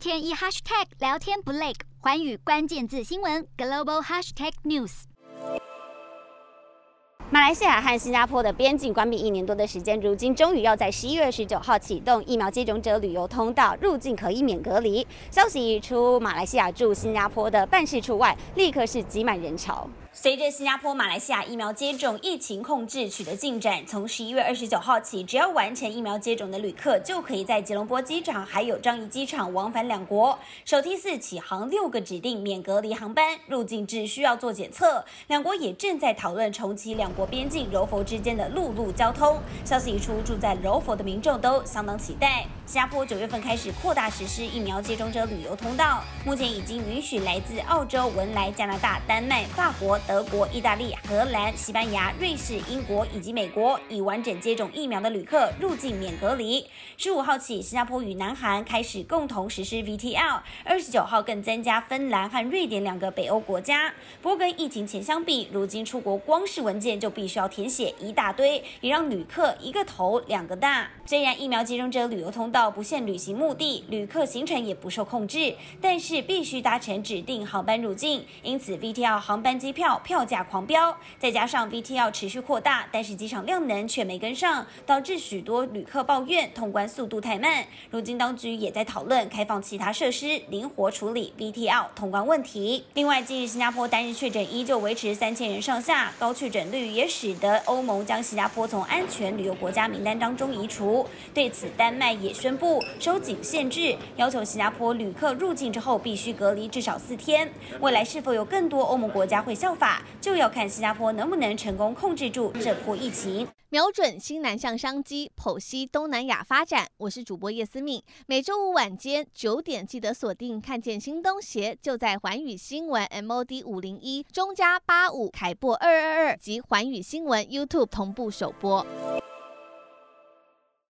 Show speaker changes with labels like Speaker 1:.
Speaker 1: 天一 hashtag 聊天不累，环宇关键字新闻 global hashtag news。
Speaker 2: 马来西亚和新加坡的边境关闭一年多的时间，如今终于要在十一月十九号启动疫苗接种者旅游通道，入境可以免隔离。消息一出，马来西亚驻新加坡的办事处外立刻是挤满人潮。随着新加坡、马来西亚疫苗接种疫情控制取得进展，从十一月二十九号起，只要完成疫苗接种的旅客，就可以在吉隆坡机场还有樟宜机场往返两国。首梯次起航六个指定免隔离航班，入境只需要做检测。两国也正在讨论重启两国边境柔佛之间的陆路交通。消息一出，住在柔佛的民众都相当期待。新加坡九月份开始扩大实施疫苗接种者旅游通道，目前已经允许来自澳洲、文莱、加拿大、丹麦、法国。德国、意大利、荷兰、西班牙、瑞士、英国以及美国已完整接种疫苗的旅客入境免隔离。十五号起，新加坡与南韩开始共同实施 VTL，二十九号更增加芬兰和瑞典两个北欧国家。不过跟疫情前相比，如今出国光是文件就必须要填写一大堆，也让旅客一个头两个大。虽然疫苗接种者旅游通道到不限旅行目的，旅客行程也不受控制，但是必须搭乘指定航班入境，因此 VTL 航班机票。票价狂飙，再加上 VTL 持续扩大，但是机场量能却没跟上，导致许多旅客抱怨通关速度太慢。如今当局也在讨论开放其他设施，灵活处理 VTL 通关问题。另外，近日新加坡单日确诊依旧维持三千人上下，高确诊率也使得欧盟将新加坡从安全旅游国家名单当中移除。对此，丹麦也宣宣布收紧限制，要求新加坡旅客入境之后必须隔离至少四天。未来是否有更多欧盟国家会效？法就要看新加坡能不能成功控制住这波疫情，
Speaker 3: 瞄准新南向商机，剖析东南亚发展。我是主播叶思敏，每周五晚间九点记得锁定，看见新东协就在环宇新闻 MOD 五零一中加八五凯擘二二二及环宇新闻 YouTube 同步首播。